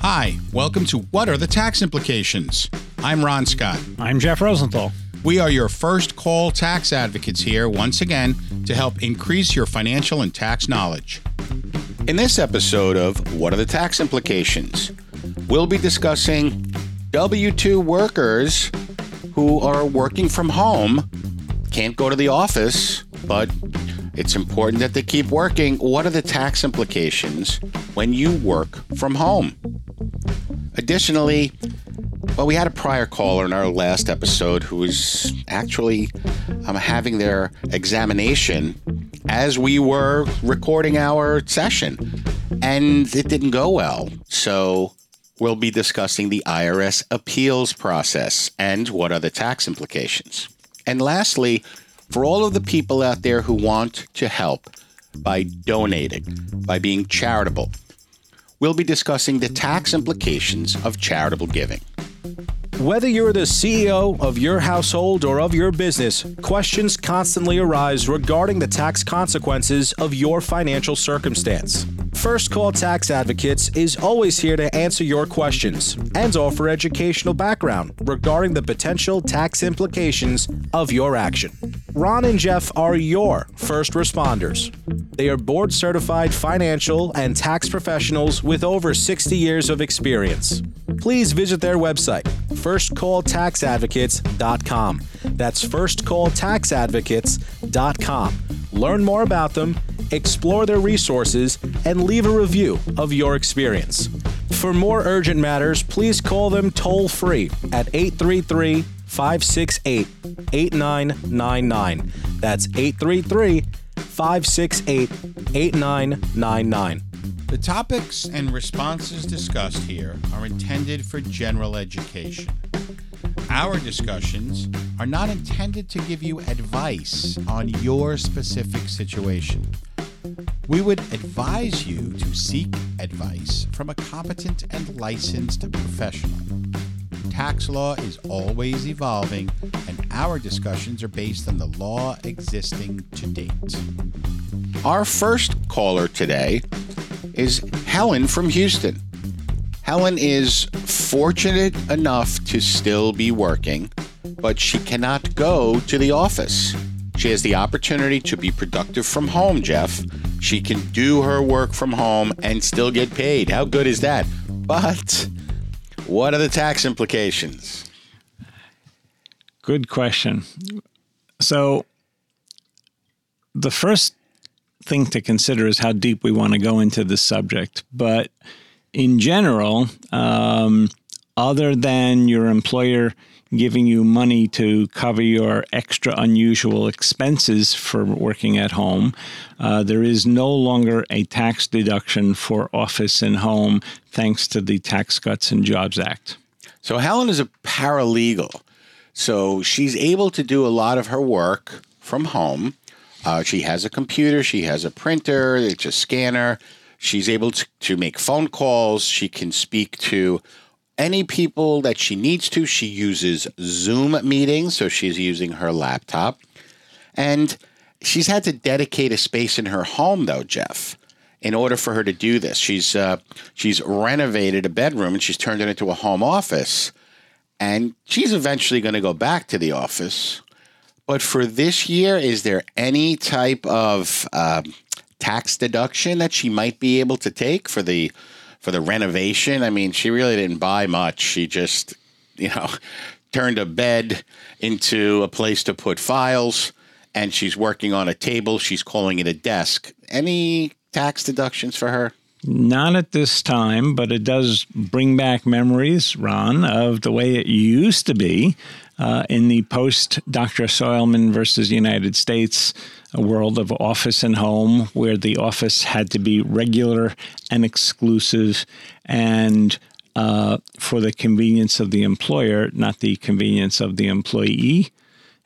Hi, welcome to What Are the Tax Implications? I'm Ron Scott. I'm Jeff Rosenthal. We are your first call tax advocates here once again to help increase your financial and tax knowledge. In this episode of What Are the Tax Implications? We'll be discussing W 2 workers who are working from home, can't go to the office, but it's important that they keep working. What are the tax implications when you work from home? Additionally, well, we had a prior caller in our last episode who was actually um, having their examination as we were recording our session, and it didn't go well. So we'll be discussing the IRS appeals process and what are the tax implications. And lastly, for all of the people out there who want to help by donating, by being charitable, we'll be discussing the tax implications of charitable giving. Whether you're the CEO of your household or of your business, questions constantly arise regarding the tax consequences of your financial circumstance. First Call Tax Advocates is always here to answer your questions and offer educational background regarding the potential tax implications of your action. Ron and Jeff are your first responders. They are board certified financial and tax professionals with over 60 years of experience. Please visit their website, firstcalltaxadvocates.com. That's firstcalltaxadvocates.com. Learn more about them, explore their resources, and leave a review of your experience. For more urgent matters, please call them toll free at 833 568 8999. That's 833 568 8999. The topics and responses discussed here are intended for general education. Our discussions are not intended to give you advice on your specific situation. We would advise you to seek advice from a competent and licensed professional. Tax law is always evolving, and our discussions are based on the law existing to date. Our first caller today is Helen from Houston. Helen is fortunate enough to still be working, but she cannot go to the office. She has the opportunity to be productive from home, Jeff. She can do her work from home and still get paid. How good is that? But what are the tax implications? Good question. So, the first thing to consider is how deep we want to go into this subject. But in general, um, other than your employer giving you money to cover your extra unusual expenses for working at home, uh, there is no longer a tax deduction for office and home thanks to the Tax Cuts and Jobs Act. So Helen is a paralegal. So she's able to do a lot of her work from home. Uh, she has a computer, she has a printer, it's a scanner. She's able to, to make phone calls. She can speak to any people that she needs to. She uses Zoom meetings, so she's using her laptop. And she's had to dedicate a space in her home, though, Jeff, in order for her to do this. She's uh, she's renovated a bedroom and she's turned it into a home office. And she's eventually going to go back to the office. But for this year, is there any type of uh, tax deduction that she might be able to take for the for the renovation? I mean, she really didn't buy much. She just, you know, turned a bed into a place to put files and she's working on a table. She's calling it a desk. Any tax deductions for her? Not at this time, but it does bring back memories, Ron, of the way it used to be uh, in the post Dr. Soliman versus United States a world of office and home, where the office had to be regular and exclusive and uh, for the convenience of the employer, not the convenience of the employee.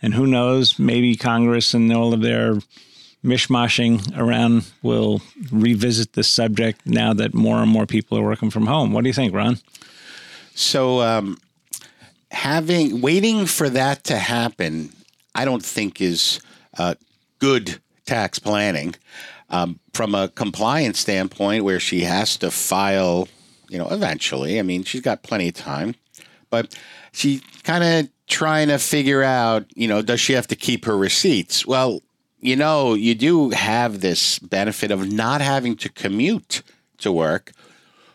And who knows, maybe Congress and all of their mishmashing around will revisit this subject now that more and more people are working from home. What do you think, Ron? So, um, having waiting for that to happen, I don't think is uh, good tax planning. Um, from a compliance standpoint, where she has to file, you know, eventually. I mean, she's got plenty of time, but she kind of trying to figure out, you know, does she have to keep her receipts? Well, you know, you do have this benefit of not having to commute to work.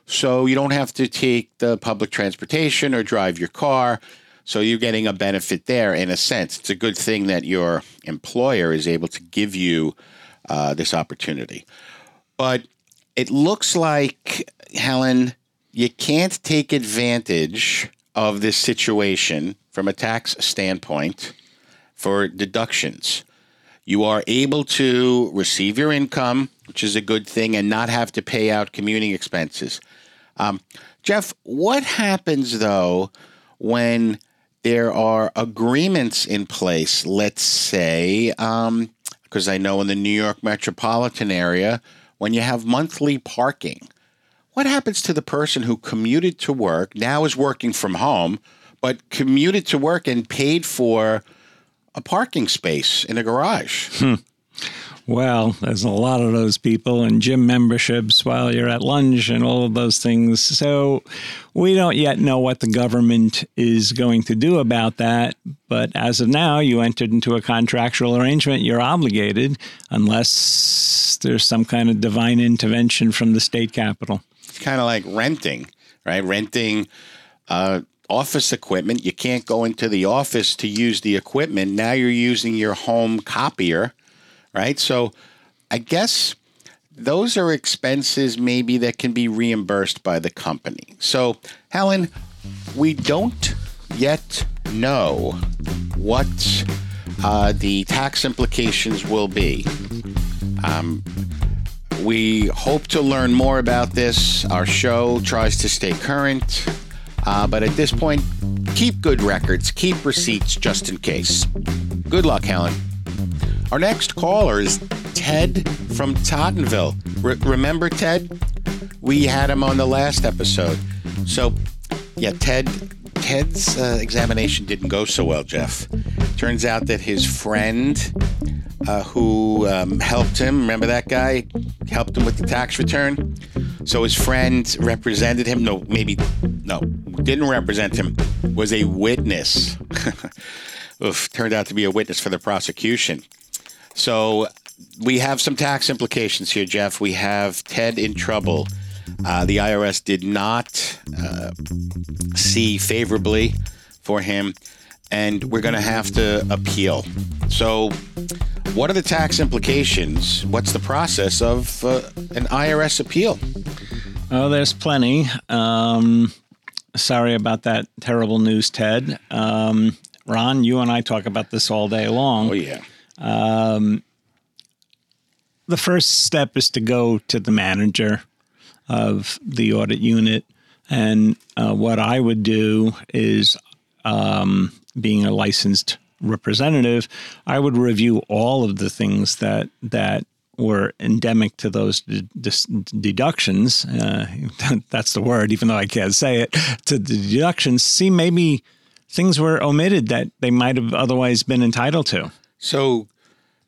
So you don't have to take the public transportation or drive your car. So you're getting a benefit there in a sense. It's a good thing that your employer is able to give you uh, this opportunity. But it looks like, Helen, you can't take advantage of this situation from a tax standpoint for deductions. You are able to receive your income, which is a good thing, and not have to pay out commuting expenses. Um, Jeff, what happens though when there are agreements in place? Let's say, because um, I know in the New York metropolitan area, when you have monthly parking, what happens to the person who commuted to work, now is working from home, but commuted to work and paid for a parking space in a garage? Hmm. Well, there's a lot of those people and gym memberships while you're at lunch and all of those things. So we don't yet know what the government is going to do about that. But as of now, you entered into a contractual arrangement. You're obligated unless there's some kind of divine intervention from the state capital. It's kind of like renting, right? Renting. Uh, office equipment. You can't go into the office to use the equipment. Now you're using your home copier right? So I guess those are expenses maybe that can be reimbursed by the company. So, Helen, we don't yet know what uh, the tax implications will be. Um, we hope to learn more about this. Our show tries to stay current, uh, but at this point, keep good records, keep receipts just in case. Good luck, Helen. Our next caller is Ted from Tottenville. Re- remember Ted? We had him on the last episode. So, yeah, Ted. Ted's uh, examination didn't go so well, Jeff. Turns out that his friend, uh, who um, helped him, remember that guy, helped him with the tax return. So his friend represented him. No, maybe no, didn't represent him. Was a witness. Oof, turned out to be a witness for the prosecution. So we have some tax implications here, Jeff. We have Ted in trouble. Uh, the IRS did not uh, see favorably for him, and we're going to have to appeal. So, what are the tax implications? What's the process of uh, an IRS appeal? Oh, there's plenty. Um, sorry about that terrible news, Ted. Um, Ron, you and I talk about this all day long. Oh, yeah. Um, the first step is to go to the manager of the audit unit. And uh, what I would do is, um, being a licensed representative, I would review all of the things that that were endemic to those deductions. Uh, that's the word, even though I can't say it. To the deductions, see maybe things were omitted that they might have otherwise been entitled to. So,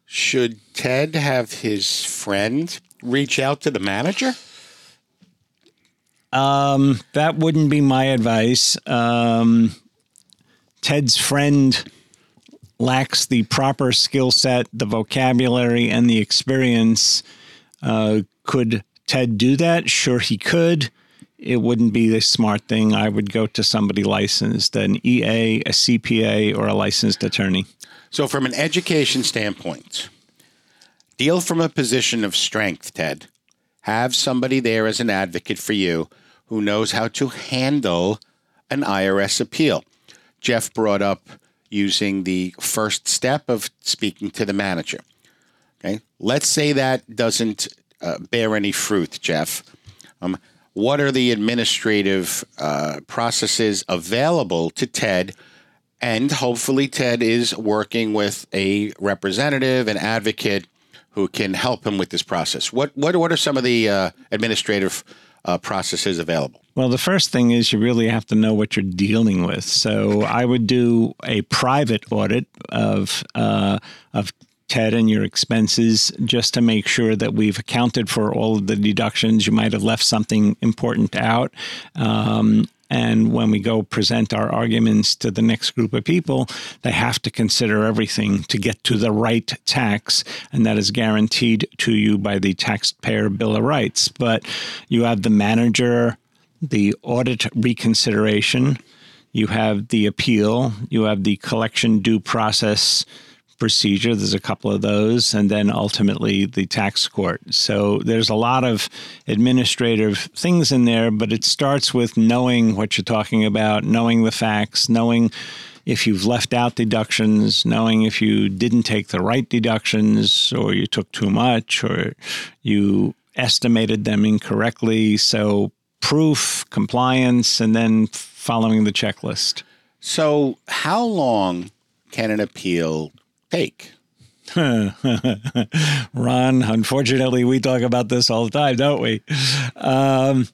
should Ted have his friend reach out to the manager? Um, that wouldn't be my advice. Um, Ted's friend lacks the proper skill set, the vocabulary, and the experience. Uh, could Ted do that? Sure, he could. It wouldn't be the smart thing. I would go to somebody licensed, an EA, a CPA, or a licensed attorney. So, from an education standpoint, deal from a position of strength, Ted. Have somebody there as an advocate for you who knows how to handle an IRS appeal. Jeff brought up using the first step of speaking to the manager. Okay, let's say that doesn't uh, bear any fruit, Jeff. Um, what are the administrative uh, processes available to Ted and hopefully, Ted is working with a representative, an advocate who can help him with this process. What what what are some of the uh, administrative uh, processes available? Well, the first thing is you really have to know what you're dealing with. So I would do a private audit of uh, of Ted, and your expenses just to make sure that we've accounted for all of the deductions. You might have left something important out. Um, and when we go present our arguments to the next group of people, they have to consider everything to get to the right tax, and that is guaranteed to you by the Taxpayer Bill of Rights. But you have the manager, the audit reconsideration, you have the appeal, you have the collection due process procedure. There's a couple of those, and then ultimately the tax court. So there's a lot of administrative things in there, but it starts with knowing what you're talking about, knowing the facts, knowing if you've left out deductions, knowing if you didn't take the right deductions or you took too much or you estimated them incorrectly. So proof, compliance, and then following the checklist. So, how long can an appeal take? Ron, unfortunately, we talk about this all the time, don't we? Um,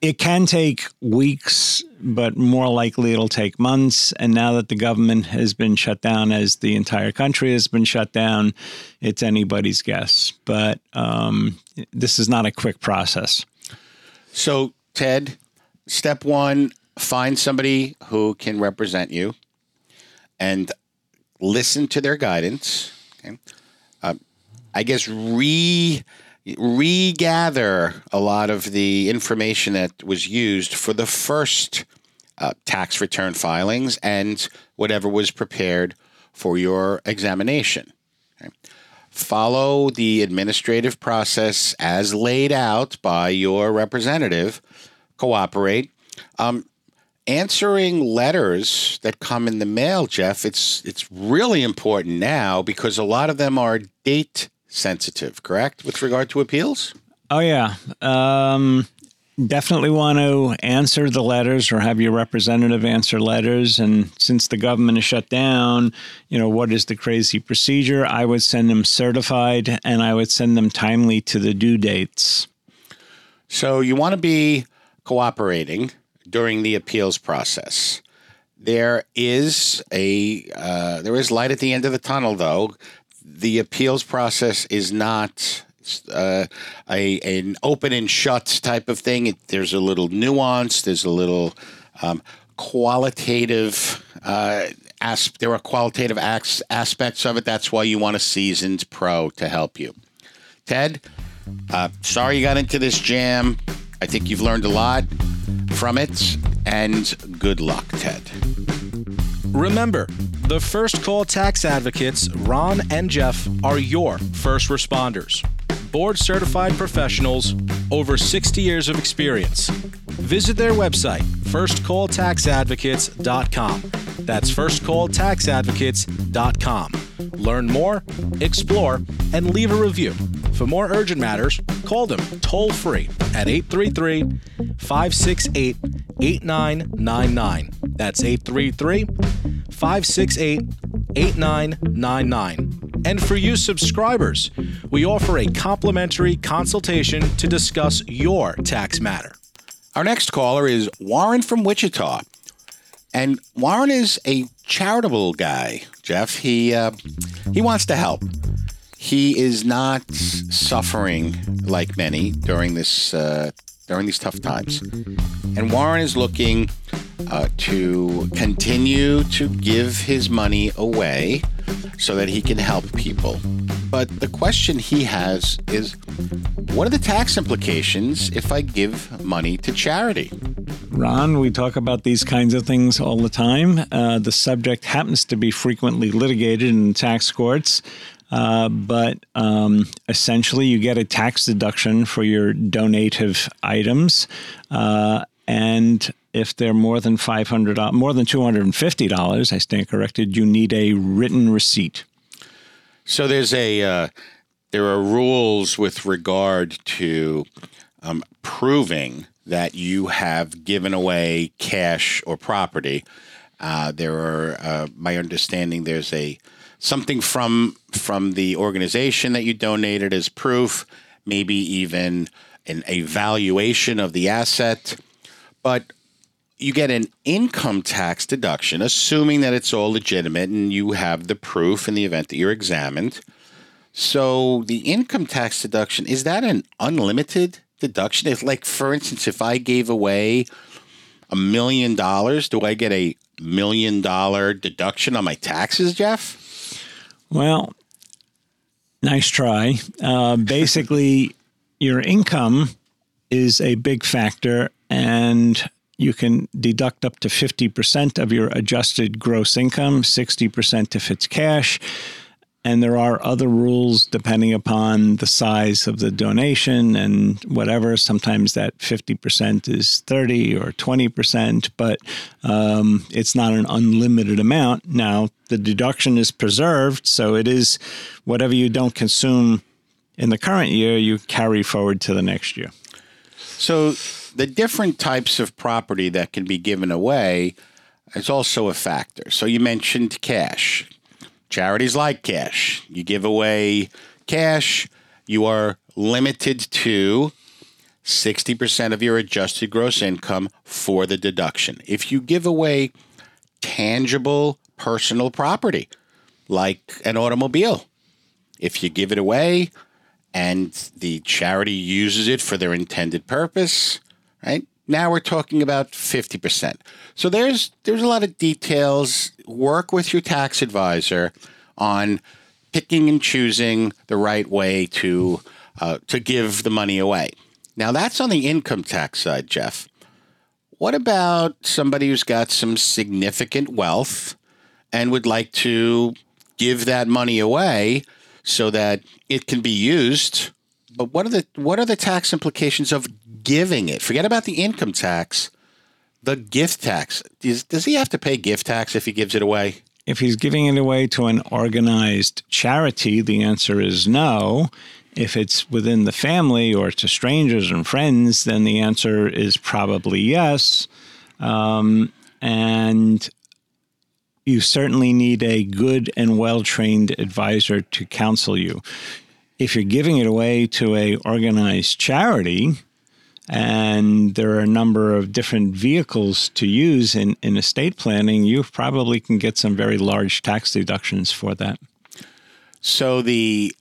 it can take weeks, but more likely it'll take months. And now that the government has been shut down, as the entire country has been shut down, it's anybody's guess. But um, this is not a quick process. So, Ted, step one find somebody who can represent you and listen to their guidance. Okay. Uh, I guess re regather a lot of the information that was used for the first uh, tax return filings and whatever was prepared for your examination. Okay. Follow the administrative process as laid out by your representative. Cooperate. Um, answering letters that come in the mail, Jeff, it's it's really important now because a lot of them are date sensitive, correct, with regard to appeals? Oh yeah. Um, definitely want to answer the letters or have your representative answer letters. And since the government is shut down, you know, what is the crazy procedure? I would send them certified and I would send them timely to the due dates. So you want to be cooperating during the appeals process. There is a uh, there is light at the end of the tunnel, though. The appeals process is not uh, a an open and shut type of thing. It, there's a little nuance. There's a little um, qualitative. Uh, as, there are qualitative as, aspects of it. That's why you want a seasoned pro to help you. Ted, uh, sorry you got into this jam. I think you've learned a lot from it, and good luck, Ted. Remember, the First Call Tax Advocates, Ron and Jeff, are your first responders. Board certified professionals, over 60 years of experience. Visit their website, firstcalltaxadvocates.com. That's firstcalltaxadvocates.com. Learn more, explore, and leave a review. For more urgent matters, call them toll free at 833 568 8999. That's 833 568 8999. And for you subscribers, we offer a complimentary consultation to discuss your tax matter. Our next caller is Warren from Wichita. And Warren is a charitable guy, Jeff. He uh, he wants to help. He is not suffering like many during this uh, during these tough times. And Warren is looking uh, to continue to give his money away so that he can help people. But the question he has is what are the tax implications if I give money to charity? Ron, we talk about these kinds of things all the time. Uh, the subject happens to be frequently litigated in tax courts. Uh, but um, essentially, you get a tax deduction for your donative items, uh, and if they're more than five hundred, more than two hundred and fifty dollars, I stand corrected. You need a written receipt. So there's a uh, there are rules with regard to um, proving that you have given away cash or property. Uh, there are, uh, my understanding, there's a something from from the organization that you donated as proof, maybe even an evaluation of the asset. But you get an income tax deduction, assuming that it's all legitimate and you have the proof in the event that you're examined. So the income tax deduction is that an unlimited deduction? If, like, for instance, if I gave away a million dollars, do I get a million dollar deduction on my taxes, Jeff? Well, nice try. Uh, basically, your income is a big factor, and you can deduct up to 50% of your adjusted gross income, 60% if it's cash. And there are other rules depending upon the size of the donation and whatever. Sometimes that 50% is 30 or 20%, but um, it's not an unlimited amount. Now, the deduction is preserved, so it is whatever you don't consume in the current year, you carry forward to the next year. So, the different types of property that can be given away is also a factor. So, you mentioned cash. Charities like cash. You give away cash, you are limited to 60% of your adjusted gross income for the deduction. If you give away tangible personal property, like an automobile, if you give it away and the charity uses it for their intended purpose, right? Now we're talking about 50%. So there's there's a lot of details. Work with your tax advisor on picking and choosing the right way to uh, to give the money away. Now that's on the income tax side, Jeff. What about somebody who's got some significant wealth and would like to give that money away so that it can be used? But what are the what are the tax implications of giving it? Forget about the income tax. The gift tax. Does, he have to pay gift tax if he gives it away? If he's giving it away to an organized charity, the answer is no. If it's within the family or to strangers and friends, then the answer is probably yes. Um, and you certainly need a good and well trained advisor to counsel you. If you're giving it away to a organized charity, and there are a number of different vehicles to use in, in estate planning, you probably can get some very large tax deductions for that. So the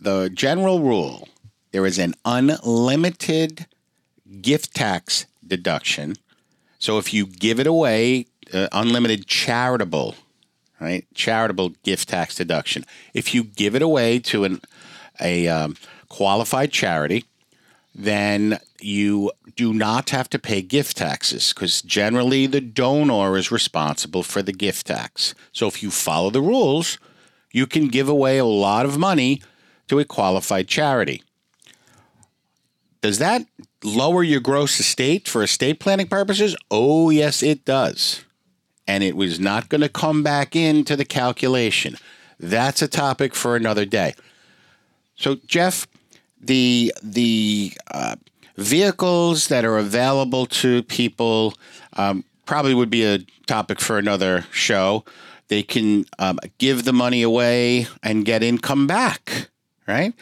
the general rule there is an unlimited gift tax deduction. So if you give it away, uh, unlimited charitable, right? Charitable gift tax deduction. If you give it away to an a um, qualified charity, then you do not have to pay gift taxes because generally the donor is responsible for the gift tax. So if you follow the rules, you can give away a lot of money to a qualified charity. Does that lower your gross estate for estate planning purposes? Oh, yes, it does. And it was not going to come back into the calculation. That's a topic for another day. So, Jeff, the the uh, vehicles that are available to people um, probably would be a topic for another show. They can um, give the money away and get income back, right?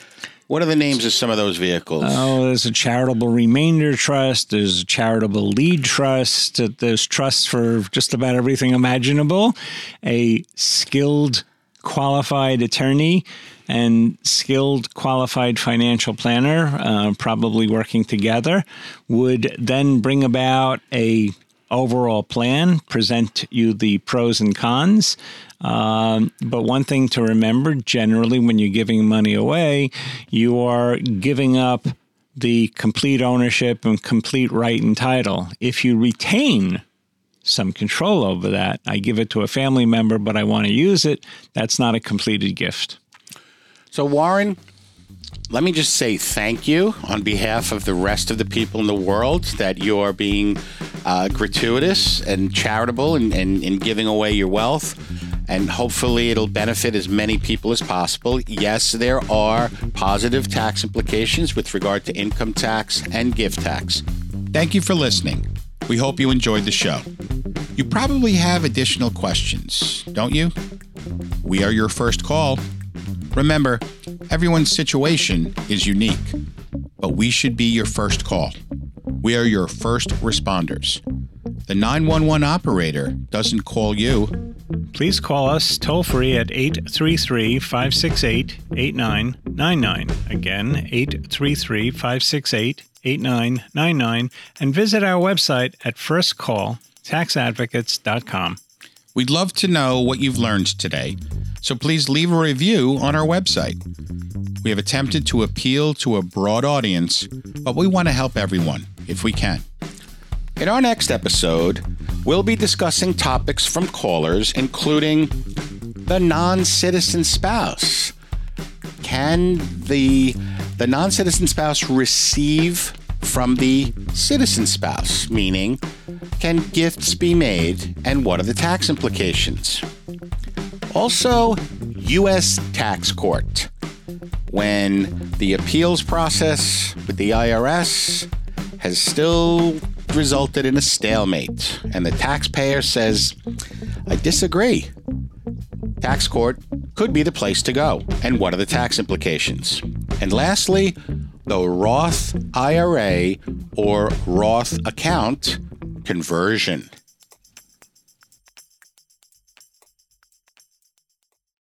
What are the names of some of those vehicles? Oh, there's a charitable remainder trust. There's a charitable lead trust. There's trusts for just about everything imaginable. A skilled, qualified attorney and skilled, qualified financial planner, uh, probably working together, would then bring about a overall plan, present you the pros and cons. Um, but one thing to remember generally, when you're giving money away, you are giving up the complete ownership and complete right and title. If you retain some control over that, I give it to a family member, but I want to use it, that's not a completed gift. So, Warren, let me just say thank you on behalf of the rest of the people in the world that you are being uh, gratuitous and charitable and in, in giving away your wealth. And hopefully, it'll benefit as many people as possible. Yes, there are positive tax implications with regard to income tax and gift tax. Thank you for listening. We hope you enjoyed the show. You probably have additional questions, don't you? We are your first call. Remember, everyone's situation is unique, but we should be your first call. We are your first responders. the 911 operator doesn't call you, please call us toll free at 833 568 8999. Again, 833 568 8999. And visit our website at firstcalltaxadvocates.com. We'd love to know what you've learned today, so please leave a review on our website. We have attempted to appeal to a broad audience, but we want to help everyone if we can. In our next episode, we'll be discussing topics from callers, including the non citizen spouse. Can the, the non citizen spouse receive from the citizen spouse? Meaning, can gifts be made and what are the tax implications? Also, U.S. tax court. When the appeals process with the IRS has still resulted in a stalemate, and the taxpayer says, I disagree. Tax court could be the place to go, and what are the tax implications? And lastly, the Roth IRA or Roth account conversion.